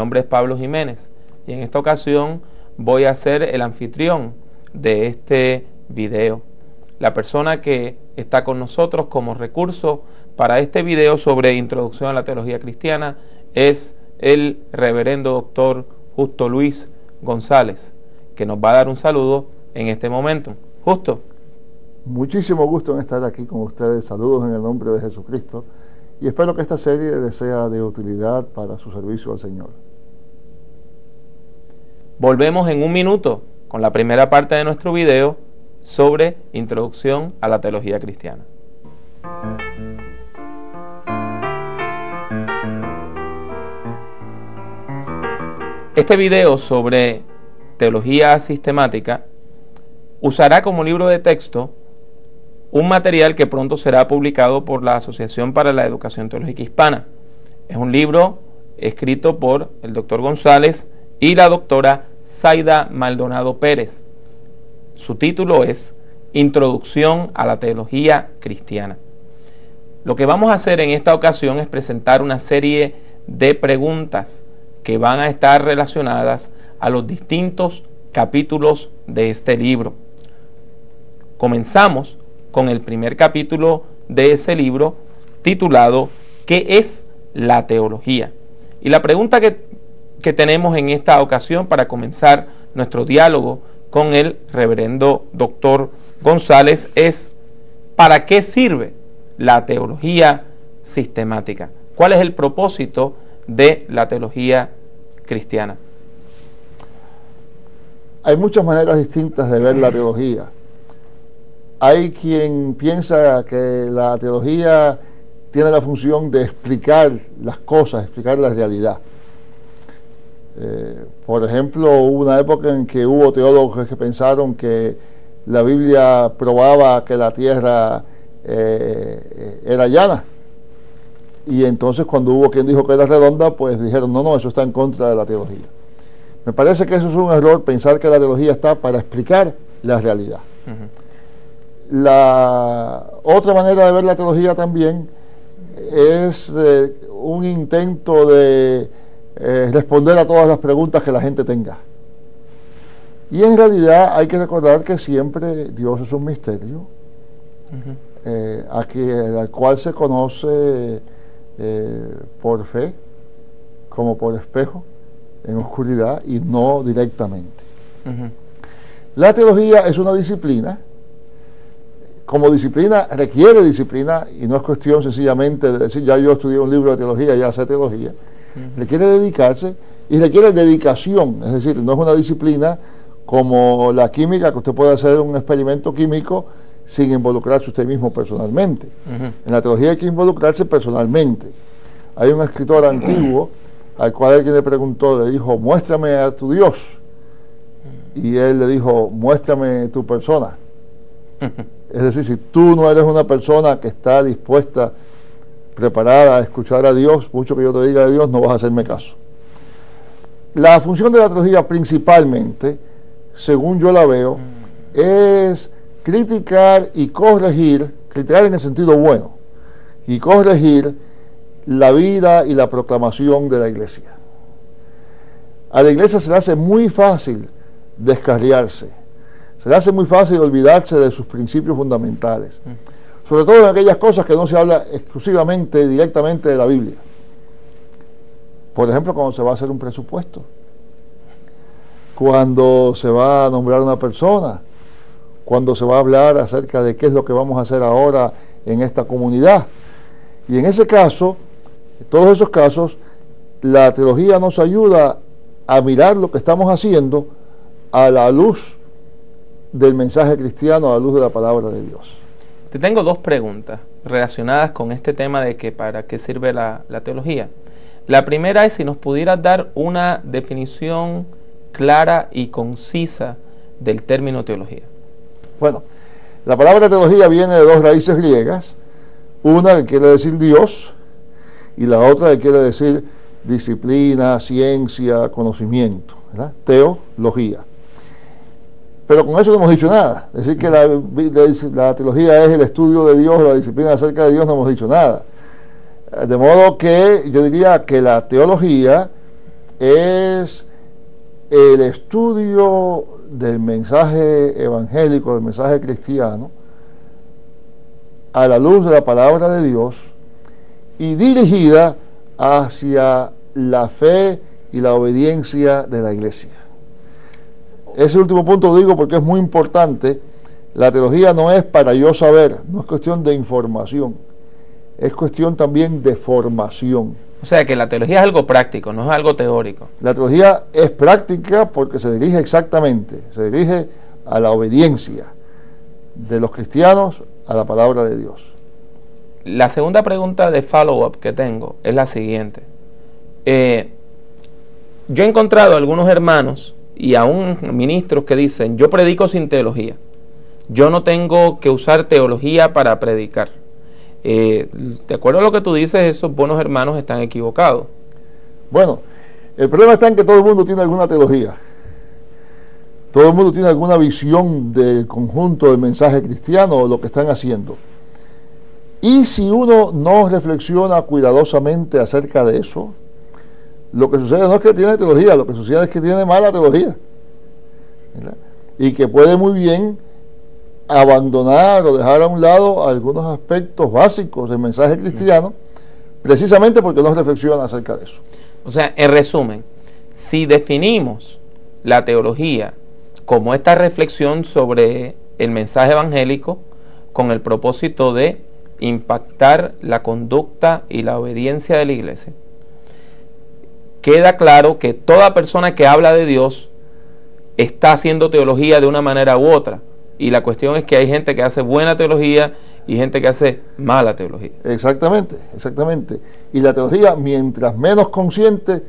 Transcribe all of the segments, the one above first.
nombre es Pablo Jiménez y en esta ocasión voy a ser el anfitrión de este video. La persona que está con nosotros como recurso para este video sobre introducción a la teología cristiana es el reverendo doctor Justo Luis González, que nos va a dar un saludo en este momento. Justo. Muchísimo gusto en estar aquí con ustedes. Saludos en el nombre de Jesucristo y espero que esta serie les sea de utilidad para su servicio al Señor. Volvemos en un minuto con la primera parte de nuestro video sobre introducción a la teología cristiana. Este video sobre teología sistemática usará como libro de texto un material que pronto será publicado por la Asociación para la Educación Teológica Hispana. Es un libro escrito por el doctor González y la doctora Zaida Maldonado Pérez. Su título es Introducción a la Teología Cristiana. Lo que vamos a hacer en esta ocasión es presentar una serie de preguntas que van a estar relacionadas a los distintos capítulos de este libro. Comenzamos con el primer capítulo de ese libro titulado ¿Qué es la teología? Y la pregunta que, que tenemos en esta ocasión para comenzar nuestro diálogo con el reverendo doctor González es ¿para qué sirve la teología sistemática? ¿Cuál es el propósito de la teología cristiana? Hay muchas maneras distintas de ver la teología. Hay quien piensa que la teología tiene la función de explicar las cosas, explicar la realidad. Eh, por ejemplo, hubo una época en que hubo teólogos que pensaron que la Biblia probaba que la tierra eh, era llana. Y entonces cuando hubo quien dijo que era redonda, pues dijeron, no, no, eso está en contra de la teología. Me parece que eso es un error, pensar que la teología está para explicar la realidad. La otra manera de ver la teología también es un intento de eh, responder a todas las preguntas que la gente tenga. Y en realidad hay que recordar que siempre Dios es un misterio, eh, al cual se conoce eh, por fe, como por espejo, en oscuridad y no directamente. La teología es una disciplina como disciplina requiere disciplina y no es cuestión sencillamente de decir ya yo estudié un libro de teología, ya sé teología. Requiere dedicarse y requiere dedicación, es decir, no es una disciplina como la química, que usted puede hacer un experimento químico sin involucrarse usted mismo personalmente. En la teología hay que involucrarse personalmente. Hay un escritor antiguo al cual alguien le preguntó, le dijo, muéstrame a tu Dios. Y él le dijo, muéstrame tu persona. Es decir, si tú no eres una persona que está dispuesta, preparada a escuchar a Dios, mucho que yo te diga de Dios, no vas a hacerme caso. La función de la teología principalmente, según yo la veo, es criticar y corregir, criticar en el sentido bueno, y corregir la vida y la proclamación de la iglesia. A la iglesia se le hace muy fácil descarriarse se le hace muy fácil olvidarse de sus principios fundamentales, sobre todo en aquellas cosas que no se habla exclusivamente, directamente de la Biblia. Por ejemplo, cuando se va a hacer un presupuesto, cuando se va a nombrar una persona, cuando se va a hablar acerca de qué es lo que vamos a hacer ahora en esta comunidad. Y en ese caso, en todos esos casos, la teología nos ayuda a mirar lo que estamos haciendo a la luz del mensaje cristiano a la luz de la palabra de Dios. Te tengo dos preguntas relacionadas con este tema de que para qué sirve la, teología. La primera es si nos pudieras dar una definición clara y concisa del término teología. Bueno, la palabra teología viene de dos raíces griegas, una que quiere decir Dios y la otra que quiere decir disciplina, ciencia, conocimiento, teología. Pero con eso no hemos dicho nada. Decir que la, teología es el estudio de Dios, la disciplina acerca de Dios, no hemos dicho nada. De modo que yo diría que la teología es el estudio del mensaje evangélico, del mensaje cristiano, a la luz de la palabra de Dios y dirigida hacia la fe y la obediencia de la iglesia. Ese último punto digo porque es muy importante. La teología no es para yo saber, no es cuestión de información, es cuestión también de formación. O sea que la teología es algo práctico, no es algo teórico. La teología es práctica porque se dirige exactamente, se dirige a la obediencia de los cristianos a la palabra de Dios. La segunda pregunta de follow-up que tengo es la siguiente. Eh, yo he encontrado algunos hermanos y aún ministros que dicen, yo predico sin teología. Yo no tengo que usar teología para predicar. Eh, de acuerdo a lo que tú dices, esos buenos hermanos están equivocados. Bueno, el problema está en que todo el mundo tiene alguna teología. Todo el mundo tiene alguna visión del conjunto del mensaje cristiano o lo que están haciendo. Y si uno no reflexiona cuidadosamente acerca de eso, lo que sucede no es que tiene teología, lo que sucede es que tiene mala teología. Y que puede muy bien abandonar o dejar a un lado algunos aspectos básicos del mensaje cristiano, precisamente porque no reflexiona acerca de eso. O sea, en resumen, si definimos la teología como esta reflexión sobre el mensaje evangélico con el propósito de impactar la conducta y la obediencia de la iglesia, queda claro que toda persona que habla de Dios está haciendo teología de una manera u otra. Y la cuestión es que hay gente que hace buena teología y gente que hace mala teología. Exactamente, exactamente. Y la teología, mientras menos consciente,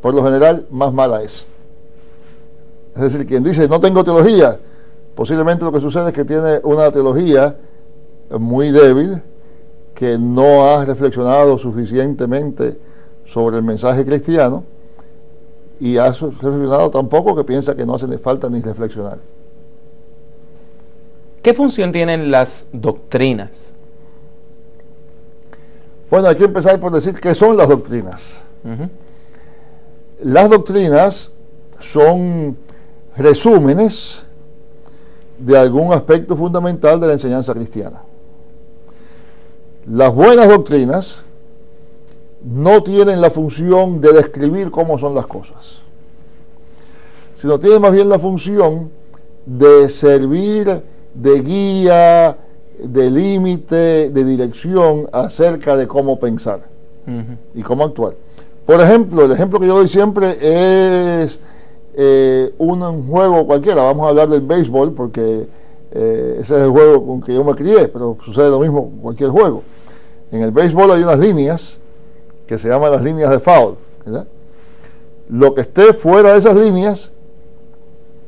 por lo general, más mala es. Es decir, quien dice no tengo teología, posiblemente lo que sucede es que tiene una teología muy débil, que no ha reflexionado suficientemente sobre el mensaje cristiano y ha reflexionado tampoco que piensa que no hace falta ni reflexionar. ¿Qué función tienen las doctrinas? Bueno, hay que empezar por decir qué son las doctrinas. Las doctrinas son resúmenes de algún aspecto fundamental de la enseñanza cristiana. Las buenas doctrinas no tienen la función de describir cómo son las cosas, sino tienen más bien la función de servir de guía, de límite, de dirección acerca de cómo pensar y cómo actuar. Por ejemplo, el ejemplo que yo doy siempre es eh, un, juego cualquiera, vamos a hablar del béisbol porque eh, ese es el juego con que yo me crié, pero sucede lo mismo con cualquier juego. En el béisbol hay unas líneas que se llaman las líneas de foul. Lo que esté fuera de esas líneas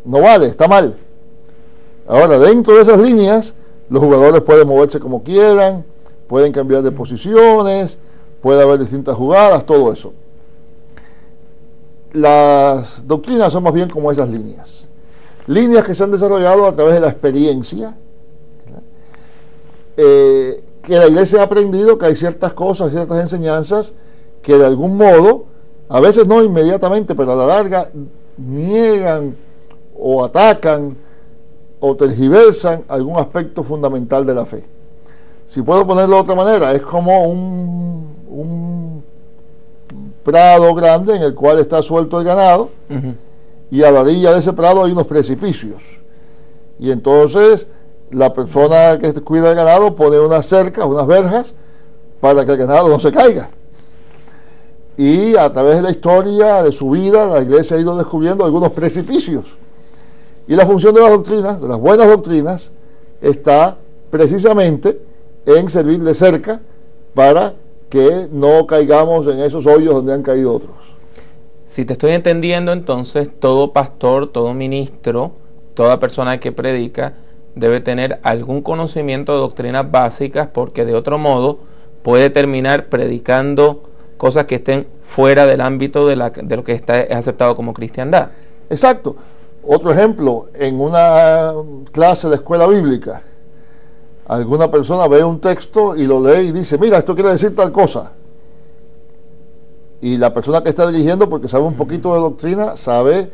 no vale, está mal. Ahora, dentro de esas líneas, los jugadores pueden moverse como quieran, pueden cambiar de posiciones, puede haber distintas jugadas, todo eso. Las doctrinas son más bien como esas líneas. Líneas que se han desarrollado a través de la experiencia, eh, que la iglesia ha aprendido que hay ciertas cosas, ciertas enseñanzas que de algún modo, a veces no inmediatamente, pero a la larga, niegan o atacan o tergiversan algún aspecto fundamental de la fe. Si puedo ponerlo de otra manera, es como un, un prado grande en el cual está suelto el ganado y a la orilla de ese prado hay unos precipicios. Y entonces la persona que cuida el ganado pone unas cercas, unas verjas, para que el ganado no se caiga. Y a través de la historia de su vida, la iglesia ha ido descubriendo algunos precipicios. Y la función de las doctrinas, de las buenas doctrinas, está precisamente en servir de cerca para que no caigamos en esos hoyos donde han caído otros. Si te estoy entendiendo, entonces todo pastor, todo ministro, toda persona que predica debe tener algún conocimiento de doctrinas básicas porque de otro modo puede terminar predicando cosas que estén fuera del ámbito de, la, de lo que está aceptado como cristiandad. Exacto. Otro ejemplo, en una clase de escuela bíblica, alguna persona ve un texto y lo lee y dice, mira, esto quiere decir tal cosa. Y la persona que está dirigiendo, porque sabe un poquito de doctrina, sabe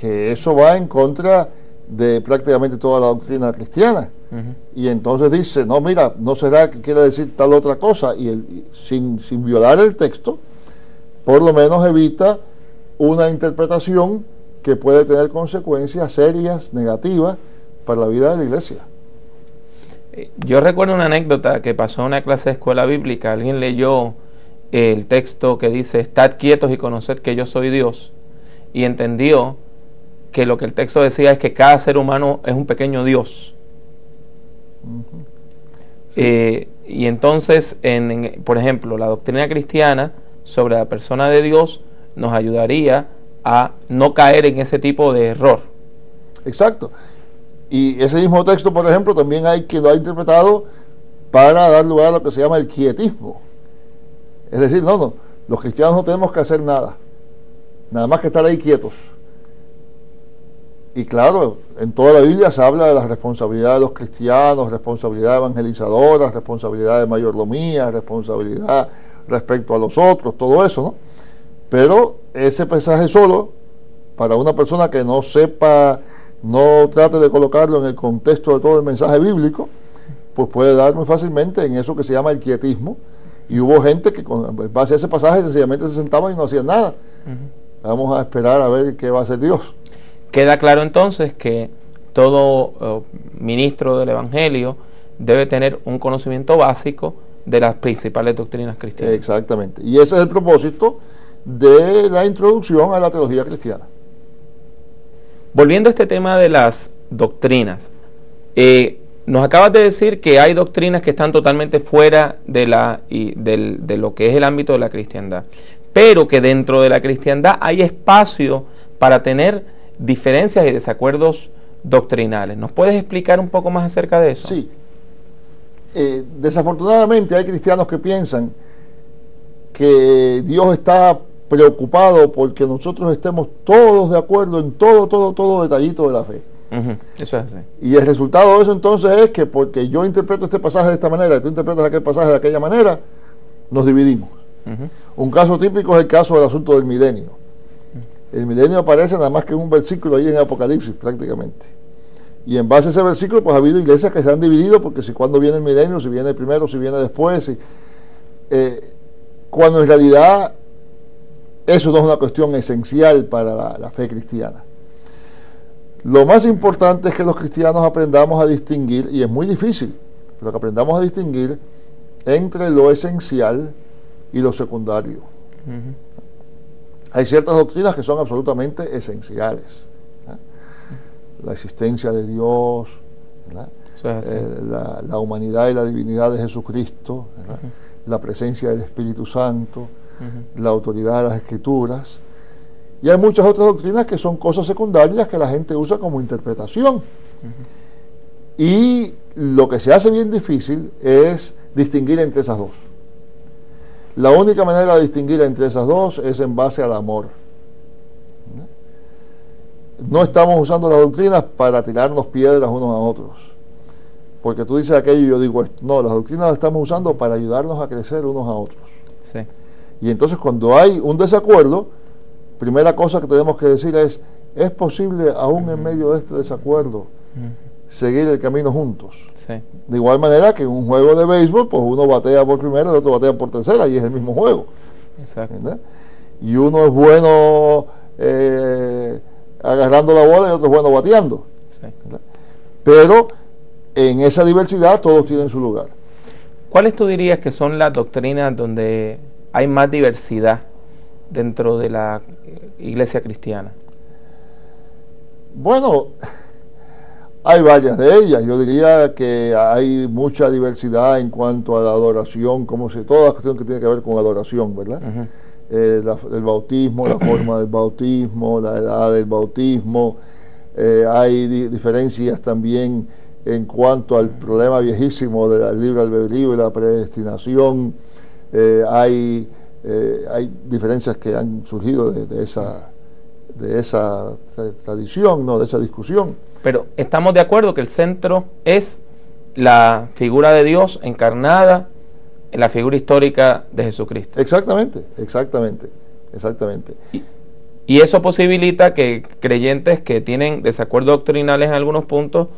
que eso va en contra prácticamente toda la doctrina cristiana. Y entonces dice, no, mira, no será que quiere decir tal otra cosa, y, sin, sin violar el texto, por lo menos evita una interpretación que puede tener consecuencias serias, negativas, para la vida de la iglesia. Yo recuerdo una anécdota que pasó en una clase de escuela bíblica. Alguien leyó el texto que dice, estad quietos y conoced que yo soy Dios. Y entendió que lo que el texto decía es que cada ser humano es un pequeño Dios. Eh, y entonces, en, por ejemplo, la doctrina cristiana sobre la persona de Dios nos ayudaría a no caer en ese tipo de error. Exacto. Y ese mismo texto, por ejemplo, también hay que lo ha interpretado para dar lugar a lo que se llama el quietismo. Es decir, no, no, los cristianos no tenemos que hacer nada, nada más que estar ahí quietos. Y claro, en toda la Biblia se habla de la responsabilidad de los cristianos, responsabilidad evangelizadora, responsabilidad de mayordomía, responsabilidad respecto a los otros, todo eso, ¿no? Pero ese mensaje solo, para una persona que no sepa no trate de colocarlo en el contexto de todo el mensaje bíblico, pues puede dar muy fácilmente en eso que se llama el quietismo. Y hubo gente que con base a ese pasaje sencillamente se sentaba y no hacía nada. Vamos a esperar a ver qué va a hacer Dios. Queda claro entonces que todo eh, ministro del Evangelio debe tener un conocimiento básico de las principales doctrinas cristianas. Exactamente. Y ese es el propósito de la introducción a la teología cristiana. Volviendo a este tema de las doctrinas, eh, nos acabas de decir que hay doctrinas que están totalmente fuera de, la, y de lo que es el ámbito de la cristiandad, pero que dentro de la cristiandad hay espacio para tener diferencias y desacuerdos doctrinales. ¿Nos puedes explicar un poco más acerca de eso? Sí. Eh, desafortunadamente hay cristianos que piensan que Dios está preocupado porque nosotros estemos todos de acuerdo en todo, todo, todo detallito de la fe. Eso es así. Y el resultado de eso entonces es que porque yo interpreto este pasaje de esta manera y tú interpretas aquel pasaje de aquella manera, nos dividimos. Un caso típico es el caso del asunto del milenio. El milenio aparece nada más que un versículo ahí en Apocalipsis prácticamente. Y en base a ese versículo, pues ha habido iglesias que se han dividido porque si cuando viene el milenio, si viene primero, si viene después. Eh, cuando en realidad eso no es una cuestión esencial para la, fe cristiana. Lo más importante es que los cristianos aprendamos a distinguir, y es muy difícil, pero que aprendamos a distinguir entre lo esencial y lo secundario. Hay ciertas doctrinas que son absolutamente esenciales. La existencia de Dios, eh, la, humanidad y la divinidad de Jesucristo, la presencia del Espíritu Santo, la autoridad de las escrituras. Y hay muchas otras doctrinas que son cosas secundarias que la gente usa como interpretación. Y lo que se hace bien difícil es distinguir entre esas dos. La única manera de distinguir entre esas dos es en base al amor. No estamos usando las doctrinas para tirarnos piedras unos a otros. Porque tú dices aquello y yo digo esto. No, las doctrinas las estamos usando para ayudarnos a crecer unos a otros. Sí. Y entonces cuando hay un desacuerdo, primera cosa que tenemos que decir es, ¿es posible aún en medio de este desacuerdo seguir el camino juntos? De igual manera que en un juego de béisbol, pues uno batea por primera y el otro batea por tercera y es el mismo juego. Y uno es bueno eh, agarrando la bola y otro es bueno bateando. Pero en esa diversidad todos tienen su lugar. ¿Cuáles tú dirías que son las doctrinas donde hay más diversidad dentro de la iglesia cristiana? Bueno, hay varias de ellas. Yo diría que hay mucha diversidad en cuanto a la adoración, como si toda la cuestión que tiene que ver con adoración, ¿verdad? Eh, el bautismo, la forma del bautismo, la edad del bautismo. Eh, hay diferencias también en cuanto al problema viejísimo del libre albedrío y la predestinación eh, hay, eh, hay diferencias que han surgido de, esa de esa tradición, ¿no? de esa discusión. Pero estamos de acuerdo que el centro es la figura de Dios encarnada en la figura histórica de Jesucristo. Exactamente, exactamente, exactamente. Y, y eso posibilita que creyentes que tienen desacuerdos doctrinales en algunos puntos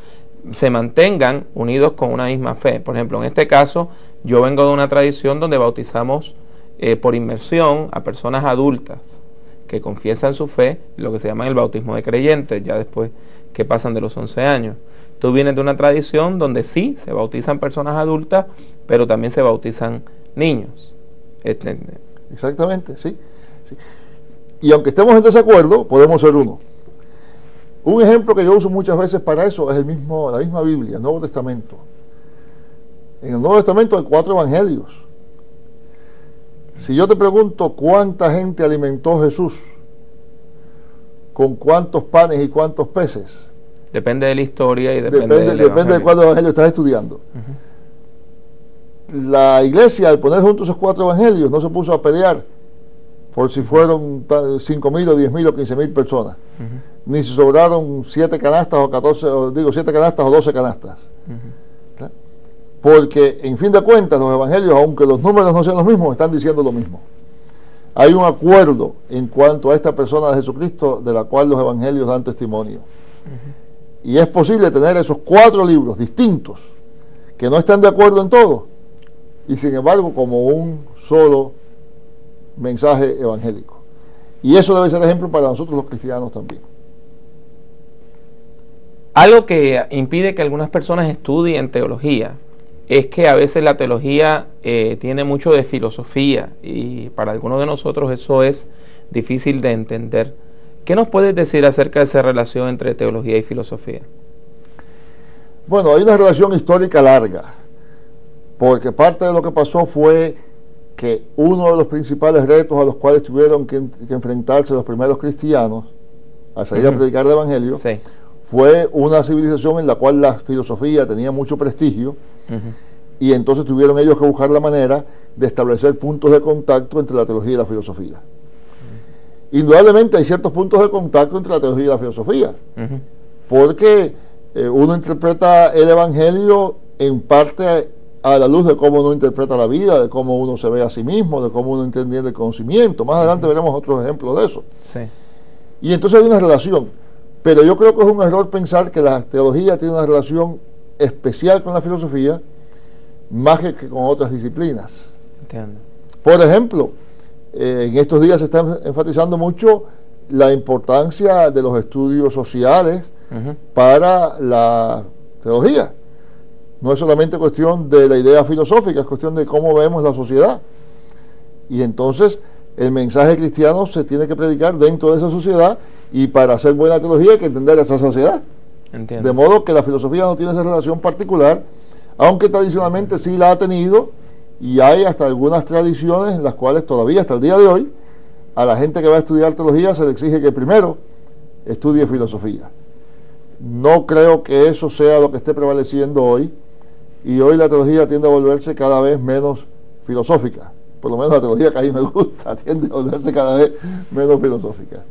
se mantengan unidos con una misma fe. Por ejemplo, en este caso, yo vengo de una tradición donde bautizamos eh, por inmersión a personas adultas que confiesan su fe, lo que se llama el bautismo de creyentes, ya después que pasan de los 11 años. Tú vienes de una tradición donde sí se bautizan personas adultas, pero también se bautizan niños. Este, Exactamente, sí. sí. Y aunque estemos en desacuerdo, podemos ser uno. Un ejemplo que yo uso muchas veces para eso es el mismo, la misma Biblia, el Nuevo Testamento. En el Nuevo Testamento hay cuatro evangelios. Si yo te pregunto cuánta gente alimentó Jesús, con cuántos panes y cuántos peces. Depende de la historia y depende, depende, depende de cuál evangelio estás estudiando. La iglesia, al poner juntos esos cuatro evangelios, no se puso a pelear por si fueron 5 mil o 10 mil o 15 mil personas. Ni si sobraron 7 canastas o 14, digo 7 canastas o 12 canastas. Porque en fin de cuentas los evangelios, aunque los números no sean los mismos, están diciendo lo mismo. Hay un acuerdo en cuanto a esta persona de Jesucristo de la cual los evangelios dan testimonio. Y es posible tener esos cuatro libros distintos que no están de acuerdo en todo y sin embargo como un solo mensaje evangélico. Y eso debe ser ejemplo para nosotros los cristianos también. Algo que impide que algunas personas estudien teología es que a veces la teología eh, tiene mucho de filosofía y para algunos de nosotros eso es difícil de entender. ¿Qué nos puedes decir acerca de esa relación entre teología y filosofía? Bueno, hay una relación histórica larga, porque parte de lo que pasó fue que uno de los principales retos a los cuales tuvieron que, enfrentarse los primeros cristianos a salir a predicar el Evangelio fue una civilización en la cual la filosofía tenía mucho prestigio y entonces tuvieron ellos que buscar la manera de establecer puntos de contacto entre la teología y la filosofía. Indudablemente hay ciertos puntos de contacto entre la teología y la filosofía, porque eh, uno interpreta el Evangelio en parte a la luz de cómo uno interpreta la vida, de cómo uno se ve a sí mismo, de cómo uno entiende el conocimiento. Más adelante veremos otros ejemplos de eso. Y entonces hay una relación. Pero yo creo que es un error pensar que la teología tiene una relación especial con la filosofía más que, con otras disciplinas. Por ejemplo, eh, en estos días se está enfatizando mucho la importancia de los estudios sociales para la teología. No es solamente cuestión de la idea filosófica, es cuestión de cómo vemos la sociedad. Y entonces el mensaje cristiano se tiene que predicar dentro de esa sociedad y para hacer buena teología hay que entender esa sociedad. De modo que la filosofía no tiene esa relación particular, aunque tradicionalmente sí la ha tenido y hay hasta algunas tradiciones en las cuales todavía hasta el día de hoy a la gente que va a estudiar teología se le exige que primero estudie filosofía. No creo que eso sea lo que esté prevaleciendo hoy y hoy la teología tiende a volverse cada vez menos filosófica. Por lo menos la teología que a mí me gusta tiende a volverse cada vez menos filosófica.